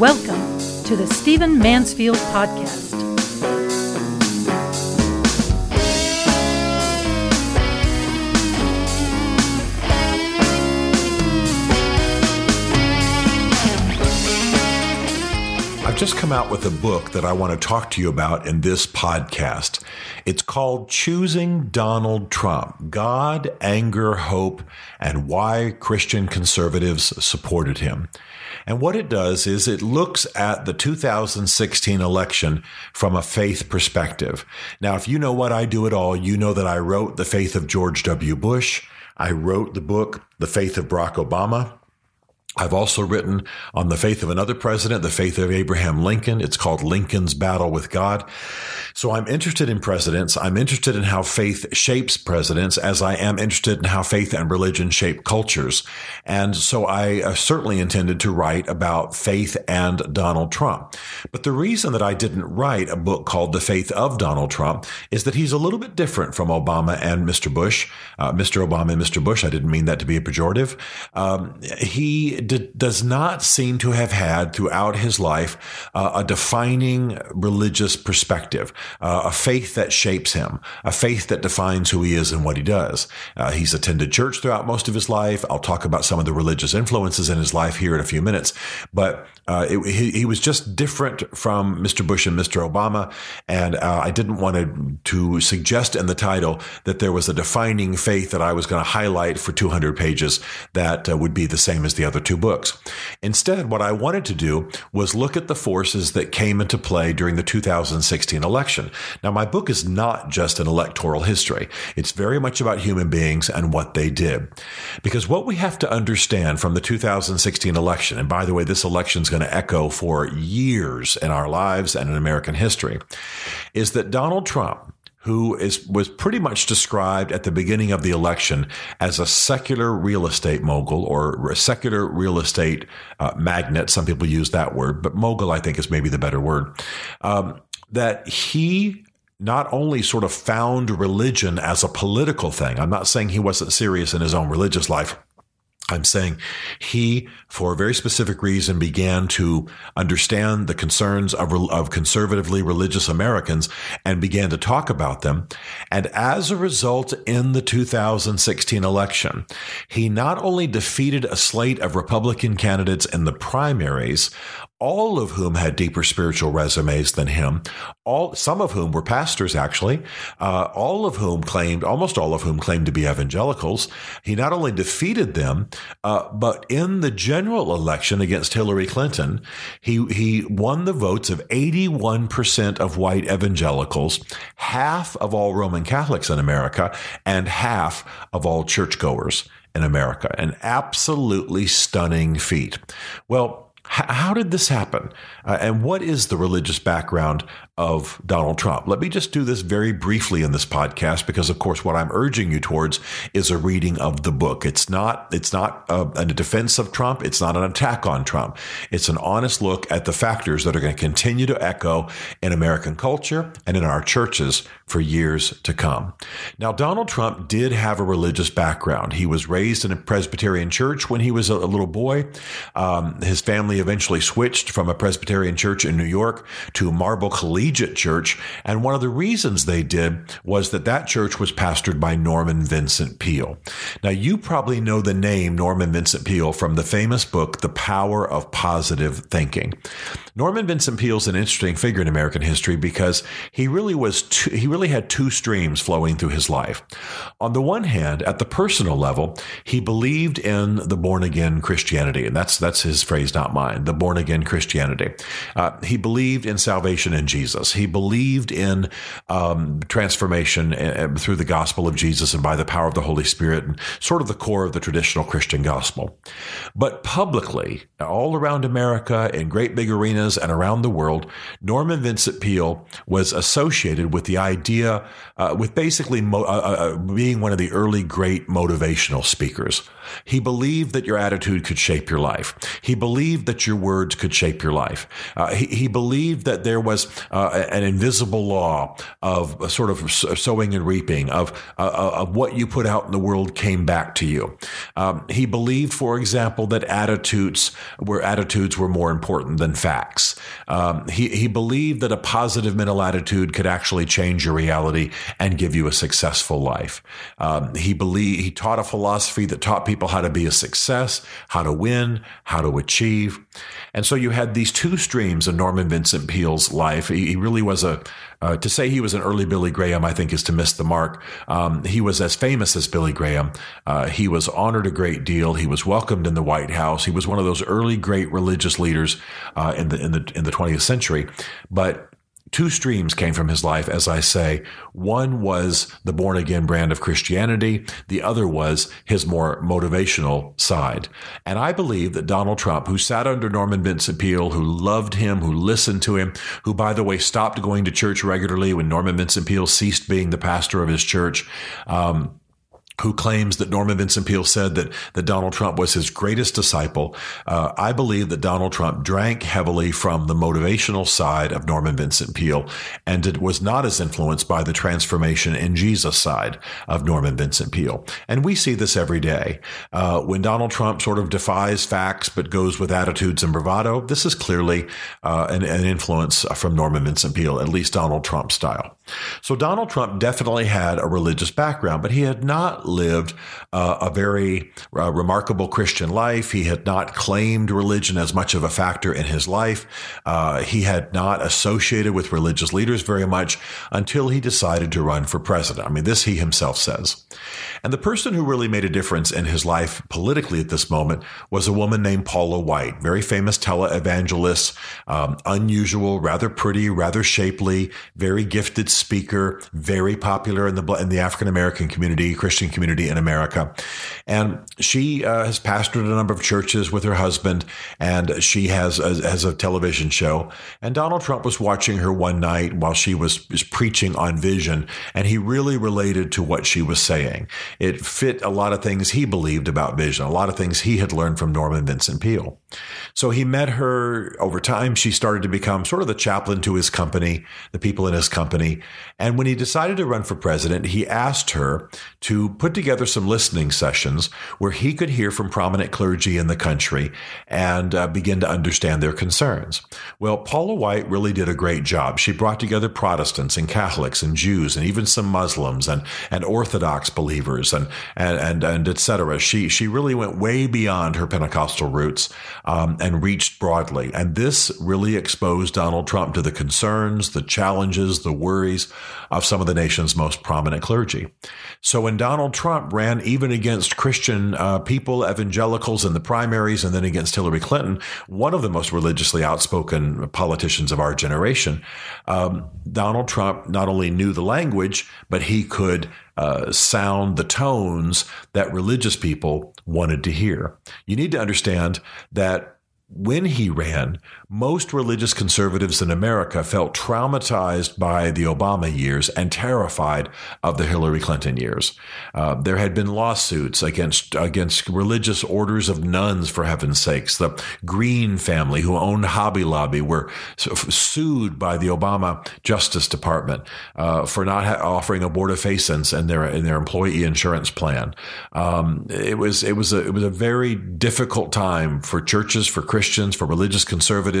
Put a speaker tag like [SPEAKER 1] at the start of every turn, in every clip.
[SPEAKER 1] Welcome to the Stephen Mansfield Podcast.
[SPEAKER 2] I've just come out with a book that I want to talk to you about in this podcast. It's called Choosing Donald Trump God, Anger, Hope, and Why Christian Conservatives Supported Him. And what it does is it looks at the 2016 election from a faith perspective. Now, if you know what I do at all, you know that I wrote The Faith of George W. Bush. I wrote the book, The Faith of Barack Obama. I've also written on the faith of another president, the faith of Abraham Lincoln. It's called Lincoln's Battle with God. So I'm interested in presidents. I'm interested in how faith shapes presidents as I am interested in how faith and religion shape cultures. And so I uh, certainly intended to write about faith and Donald Trump. But the reason that I didn't write a book called The Faith of Donald Trump is that he's a little bit different from Obama and Mr. Bush. Uh, Mr. Obama and Mr. Bush, I didn't mean that to be a pejorative. Um, he d- does not seem to have had throughout his life uh, a defining religious perspective, uh, a faith that shapes him, a faith that defines who he is and what he does. Uh, he's attended church throughout most of his life. I'll talk about some of the religious influences in his life here in a few minutes, but uh, it, he, he, was just different from Mr. Bush and Mr. Obama. And uh, I didn't want to, to suggest in the title that there was a defining faith that I was going to highlight for 200 pages that uh, would be the same as the other two books. Instead, what I wanted to do was look at the forces that came into play during the 2016 election. Now, my book is not just an electoral history. It's very much about human beings and what they did. Because what we have to understand from the 2016 election, and by the way, this election is going to echo for years in our lives and in American history, is that Donald Trump, who is was pretty much described at the beginning of the election as a secular real estate mogul or a secular real estate uh, magnate. Some people use that word, but mogul I think is maybe the better word. Um, that he not only sort of found religion as a political thing. I'm not saying he wasn't serious in his own religious life. I'm saying he, for a very specific reason, began to understand the concerns of, of, conservatively religious Americans and began to talk about them. And as a result, in the 2016 election, he not only defeated a slate of Republican candidates in the primaries, all of whom had deeper spiritual resumes than him, all some of whom were pastors actually, uh, all of whom claimed, almost all of whom claimed to be evangelicals. He not only defeated them, uh, but in the general election against Hillary Clinton, he he won the votes of 81% of white evangelicals, half of all Roman Catholics in America, and half of all churchgoers in America. An absolutely stunning feat. Well, how did this happen? Uh, and what is the religious background of Donald Trump? Let me just do this very briefly in this podcast because, of course, what I'm urging you towards is a reading of the book. It's not it's not a, a defense of Trump. It's not an attack on Trump. It's an honest look at the factors that are going to continue to echo in American culture and in our churches for years to come. Now, Donald Trump did have a religious background. He was raised in a Presbyterian church when he was a, little boy. Um, his family eventually switched from a Presbyterian church in New York to Marble Collegiate Church. And one of the reasons they did was that that church was pastored by Norman Vincent Peale. Now, you probably know the name Norman Vincent Peale from the famous book, The Power of Positive Thinking. Norman Vincent Peale is an interesting figure in American history because he really was two, he really had two streams flowing through his life. On the one hand, at the personal level, he believed in the born again Christianity, and that's that's his phrase, not mine. The born again Christianity. Uh, he believed in salvation in Jesus. He believed in um, transformation uh, uh, through the gospel of Jesus and by the power of the Holy Spirit, and sort of the core of the traditional Christian gospel. But publicly, all around America, in great big arenas and around the world, Norman Vincent Peale was associated with the idea, uh, with basically mo- uh, uh, being one of the early great motivational speakers. He believed that your attitude could shape your life. He believed that your words could shape your life. Uh, he, he, believed that there was uh, an invisible law of sort of sowing and reaping, of, uh, of what you put out in the world came back to you. Um, he believed, for example, that attitudes were attitudes were more important than facts. Um, he, he believed that a positive mental attitude could actually change your reality and give you a successful life. Um, he believed he taught a philosophy that taught people how to be a success, how to win, how to achieve. And so you had these two streams of Norman Vincent Peale's life. He, he really was a, uh, to say he was an early Billy Graham, I think, is to miss the mark. Um, he was as famous as Billy Graham. Uh, he was honored a great deal. He was welcomed in the White House. He was one of those early great religious leaders uh, in the in the in the 20th century. But Two streams came from his life, as I say. One was the born again brand of Christianity. The other was his more motivational side. And I believe that Donald Trump, who sat under Norman Vincent Peale, who loved him, who listened to him, who, by the way, stopped going to church regularly when Norman Vincent Peale ceased being the pastor of his church, um, who claims that Norman Vincent Peale said that, that Donald Trump was his greatest disciple. Uh, I believe that Donald Trump drank heavily from the motivational side of Norman Vincent Peale and it was not as influenced by the transformation in Jesus side of Norman Vincent Peale. And we see this every day. Uh, when Donald Trump sort of defies facts but goes with attitudes and bravado, this is clearly uh, an, an influence from Norman Vincent Peale, at least Donald Trump style. So Donald Trump definitely had a religious background, but he had not lived uh, a very uh, remarkable Christian life. He had not claimed religion as much of a factor in his life. Uh, he had not associated with religious leaders very much until he decided to run for president. I mean, this he himself says. And the person who really made a difference in his life politically at this moment was a woman named Paula White, very famous televangelist, um, unusual, rather pretty, rather shapely, very gifted speaker, very popular in the in the African American community, Christian community in America. And she uh, has pastored a number of churches with her husband, and she has a, has a television show. And Donald Trump was watching her one night while she was, was preaching on vision, and he really related to what she was saying. It fit a lot of things he believed about vision, a lot of things he had learned from Norman Vincent Peale. So he met her over time. She started to become sort of the chaplain to his company, the people in his company. And when he decided to run for president, he asked her to put together some listening sessions where he could hear from prominent clergy in the country and uh, begin to understand their concerns. Well, Paula White really did a great job. She brought together Protestants and Catholics and Jews and even some Muslims and, and Orthodox believers and, and, and, and et cetera. She, she really went way beyond her Pentecostal roots um, and reached broadly. And this really exposed Donald Trump to the concerns, the challenges, the worries of some of the nation's most prominent clergy. So when Donald Trump ran even against Christian uh, people, evangelicals in the primaries, and then against Hillary Clinton, one of the most religiously outspoken politicians of our generation, um, Donald Trump not only knew the language, but he could uh, sound the tones that religious people wanted to hear. You need to understand that when he ran, most religious conservatives in America felt traumatized by the Obama years and terrified of the Hillary Clinton years. Uh, there had been lawsuits against against religious orders of nuns, for heaven's sakes. The Green family, who owned Hobby Lobby, were sued by the Obama Justice Department uh, for not ha- offering abortifacients in their in their employee insurance plan. Um, it was it was a it was a very difficult time for churches for Christians for religious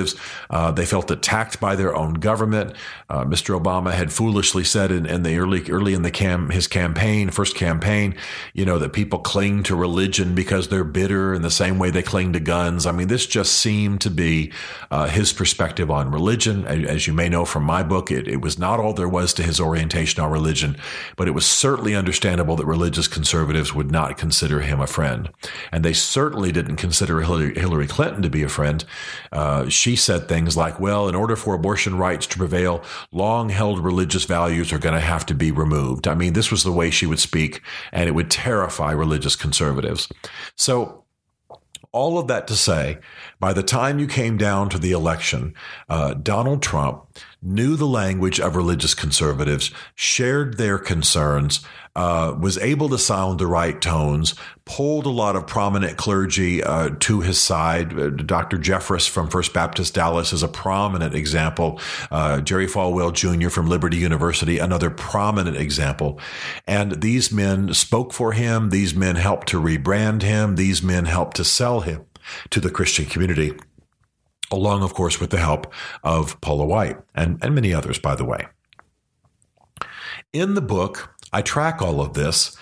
[SPEAKER 2] conservatives. Uh, they felt attacked by their own government. Uh, Mr. Obama had foolishly said in, in, the early early in the cam his campaign, first campaign, you know, that people cling to religion because they're bitter in the same way they cling to guns. I mean, this just seemed to be uh, his perspective on religion. As you may know from my book, it, it was not all there was to his orientation on religion, but it was certainly understandable that religious conservatives would not consider him a friend. And they certainly didn't consider Hillary, Hillary Clinton to be a friend. Uh, she said things like, well, in order for abortion rights to prevail, long held religious values are going to have to be removed. I mean, this was the way she would speak, and it would terrify religious conservatives. So, all of that to say, by the time you came down to the election, uh, Donald Trump knew the language of religious conservatives, shared their concerns, uh, was able to sound the right tones, pulled a lot of prominent clergy uh, to his side. Uh, Dr. Jeffress from First Baptist Dallas is a prominent example. Uh, Jerry Falwell Jr. from Liberty University, another prominent example. And these men spoke for him. These men helped to rebrand him. These men helped to sell him to the Christian community along, of course, with the help of Paula White and, and many others, by the way. In the book, I track all of this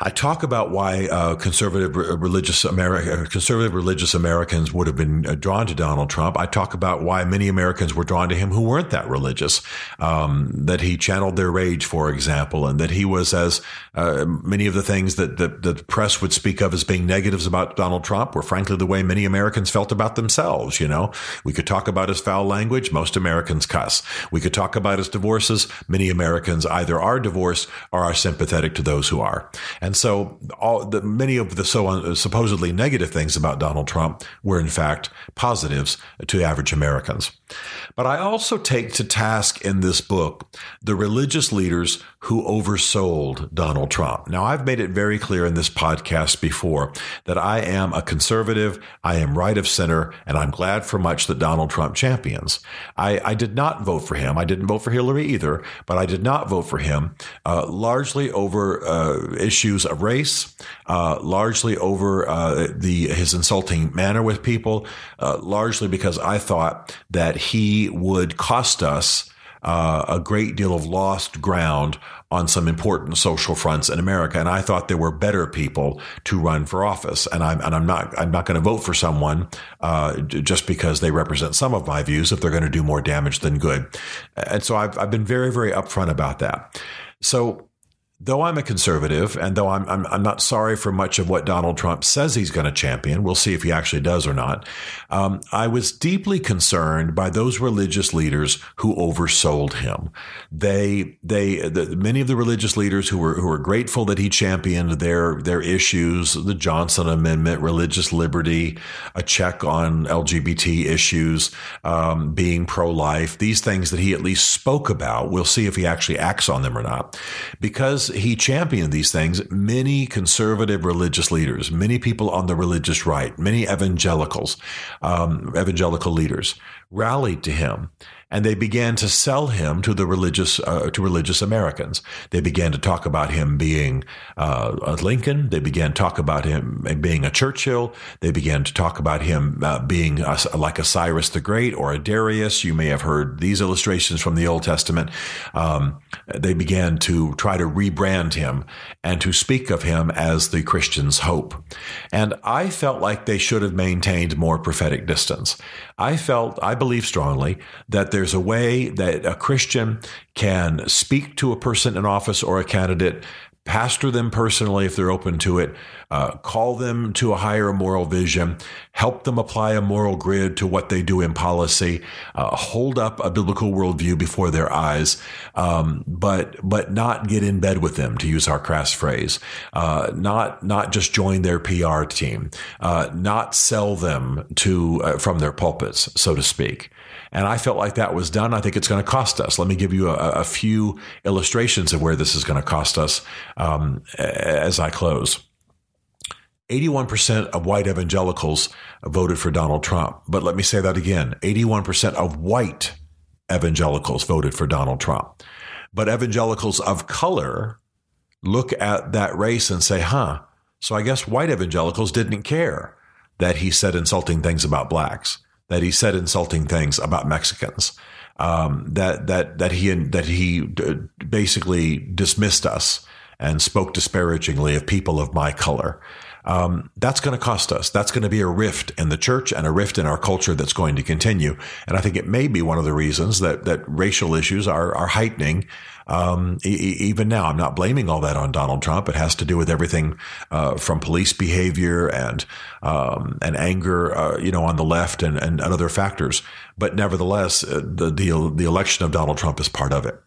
[SPEAKER 2] I talk about why uh, conservative religious America, conservative religious Americans would have been uh, drawn to Donald Trump. I talk about why many Americans were drawn to him who weren't that religious. Um, that he channeled their rage, for example, and that he was as uh, many of the things that, that, that the press would speak of as being negatives about Donald Trump were frankly the way many Americans felt about themselves. You know, we could talk about his foul language. Most Americans cuss. We could talk about his divorces. Many Americans either are divorced or are sympathetic to those who are. And so all the, many of the so supposedly negative things about Donald Trump were in fact positives to average Americans. But I also take to task in this book the religious leaders who oversold Donald Trump. Now, I've made it very clear in this podcast before that I am a conservative, I am right of center, and I'm glad for much that Donald Trump champions. I, I did not vote for him. I didn't vote for Hillary either, but I did not vote for him uh, largely over uh, issues of race, uh, largely over uh, the his insulting manner with people, uh, largely because I thought that he would cost us uh, a great deal of lost ground on some important social fronts in America. And I thought there were better people to run for office. And I'm, and I'm not, I'm not going to vote for someone, uh, just because they represent some of my views if they're going to do more damage than good. And so I've, I've been very, very upfront about that. So though I'm a conservative and though I'm, I'm, I'm, not sorry for much of what Donald Trump says he's going to champion, we'll see if he actually does or not. Um, I was deeply concerned by those religious leaders who oversold him. They, they, the, many of the religious leaders who were, who were grateful that he championed their, their issues, the Johnson Amendment, religious liberty, a check on LGBT issues, um, being pro-life, these things that he at least spoke about. We'll see if he actually acts on them or not. Because he championed these things, many conservative religious leaders, many people on the religious right, many evangelicals, um, evangelical leaders rallied to him and they began to sell him to the religious uh, to religious Americans. They began to talk about him being uh, a Lincoln. They began to talk about him being a Churchill. They began to talk about him uh, being a, like a Cyrus the Great or a Darius. You may have heard these illustrations from the Old Testament. Um, they began to try to rebrand him and to speak of him as the Christian's hope. And I felt like they should have maintained more prophetic distance. I felt, I believe strongly that there's a way that a Christian can speak to a person in office or a candidate pastor them personally if they're open to it, uh, call them to a higher moral vision, help them apply a moral grid to what they do in policy, uh, hold up a biblical worldview before their eyes, um, but but not get in bed with them, to use our crass phrase, uh, not not just join their PR team, uh, not sell them to uh, from their pulpits, so to speak. And I felt like that was done. I think it's going to cost us. Let me give you a, a few illustrations of where this is going to cost us um, as I close. 81% of white evangelicals voted for Donald Trump. But let me say that again 81% of white evangelicals voted for Donald Trump. But evangelicals of color look at that race and say, huh, so I guess white evangelicals didn't care that he said insulting things about blacks that he said insulting things about Mexicans, um, that that that he that he basically dismissed us and spoke disparagingly of people of my color. Um, that's going to cost us. That's going to be a rift in the church and a rift in our culture that's going to continue. And I think it may be one of the reasons that that racial issues are are heightening um, e- even now. I'm not blaming all that on Donald Trump. It has to do with everything uh, from police behavior and um, and anger, uh, you know, on the left and, and, other factors. But nevertheless, uh, the, the the election of Donald Trump is part of it.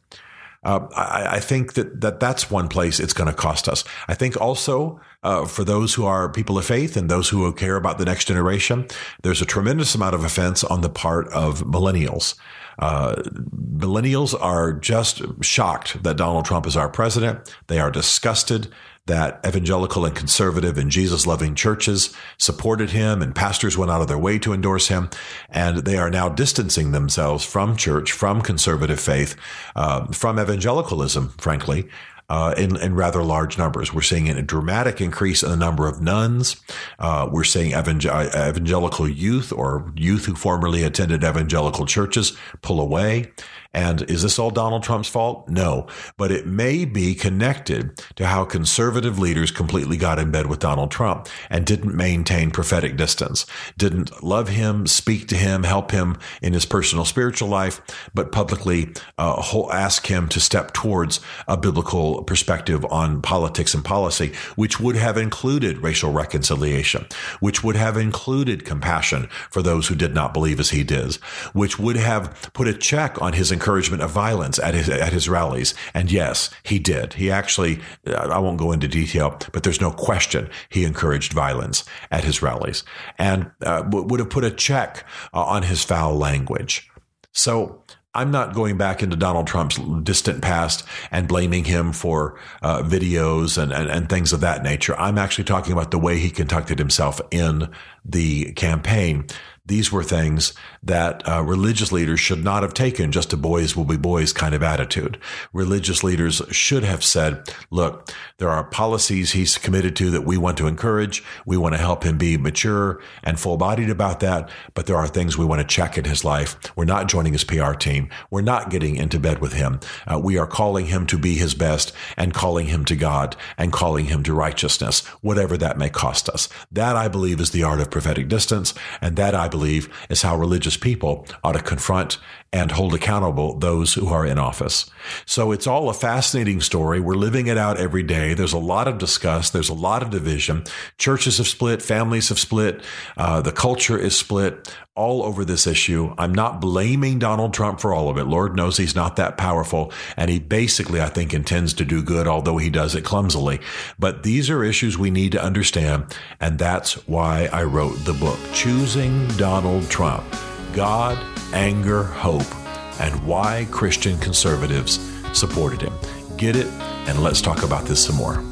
[SPEAKER 2] Uh, I, I, think that, that that's one place it's going to cost us. I think also uh, for those who are people of faith and those who care about the next generation, there's a tremendous amount of offense on the part of millennials. Uh, millennials are just shocked that Donald Trump is our president. They are disgusted that evangelical and conservative and Jesus loving churches supported him and pastors went out of their way to endorse him. And they are now distancing themselves from church, from conservative faith, uh, from evangelicalism, frankly. Uh, in, in, rather large numbers. We're seeing a dramatic increase in the number of nones. Uh, we're seeing evangel- evangelical youth or youth who formerly attended evangelical churches pull away. And is this all Donald Trump's fault? No, but it may be connected to how conservative leaders completely got in bed with Donald Trump and didn't maintain prophetic distance, didn't love him, speak to him, help him in his personal spiritual life, but publicly uh, ask him to step towards a biblical perspective on politics and policy, which would have included racial reconciliation, which would have included compassion for those who did not believe as he did, which would have put a check on his encouragement of violence at his at his rallies. And yes, he did. He actually, I won't go into detail, but there's no question he encouraged violence at his rallies, and uh, would have put a check uh, on his foul language. So I'm not going back into Donald Trump's distant past and blaming him for uh, videos and, and, and, things of that nature. I'm actually talking about the way he conducted himself in the campaign. These were things that uh, religious leaders should not have taken just a boys will be boys kind of attitude. Religious leaders should have said, look, there are policies he's committed to that we want to encourage. We want to help him be mature and full bodied about that. But there are things we want to check in his life. We're not joining his PR team. We're not getting into bed with him. Uh, we are calling him to be his best and calling him to God and calling him to righteousness, whatever that may cost us. That I believe is the art of prophetic distance. And that I believe is how religious people ought to confront and hold accountable those who are in office. So it's all a fascinating story. We're living it out every day. There's a lot of disgust. There's a lot of division. Churches have split. Families have split. Uh, the culture is split all over this issue. I'm not blaming Donald Trump for all of it. Lord knows he's not that powerful. And he basically, I think, intends to do good, although he does it clumsily. But these are issues we need to understand. And that's why I wrote the book, Choosing Donald Trump God, Anger, Hope, and Why Christian Conservatives Supported Him. Get it, and let's talk about this some more.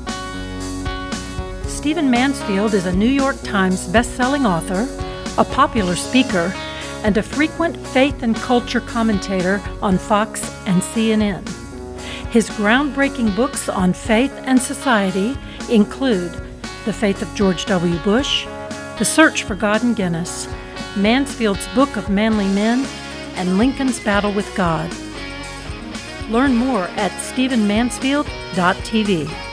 [SPEAKER 1] Stephen Mansfield is a New York Times bestselling author, a popular speaker, and a frequent faith and culture commentator on Fox and CNN. His groundbreaking books on faith and society include The Faith of George W. Bush, The Search for God and Guinness, Mansfield's Book of Manly Men, and Lincoln's Battle with God. Learn more at stephenmansfield.tv.